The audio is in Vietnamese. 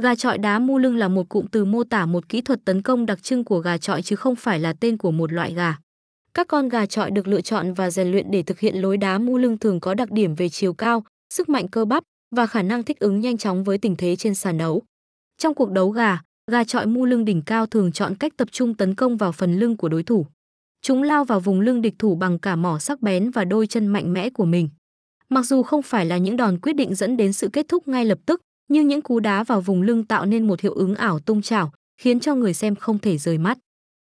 Gà trọi đá mu lưng là một cụm từ mô tả một kỹ thuật tấn công đặc trưng của gà trọi chứ không phải là tên của một loại gà. Các con gà trọi được lựa chọn và rèn luyện để thực hiện lối đá mu lưng thường có đặc điểm về chiều cao, sức mạnh cơ bắp và khả năng thích ứng nhanh chóng với tình thế trên sàn đấu. Trong cuộc đấu gà, gà trọi mu lưng đỉnh cao thường chọn cách tập trung tấn công vào phần lưng của đối thủ. Chúng lao vào vùng lưng địch thủ bằng cả mỏ sắc bén và đôi chân mạnh mẽ của mình. Mặc dù không phải là những đòn quyết định dẫn đến sự kết thúc ngay lập tức, nhưng những cú đá vào vùng lưng tạo nên một hiệu ứng ảo tung chảo, khiến cho người xem không thể rời mắt.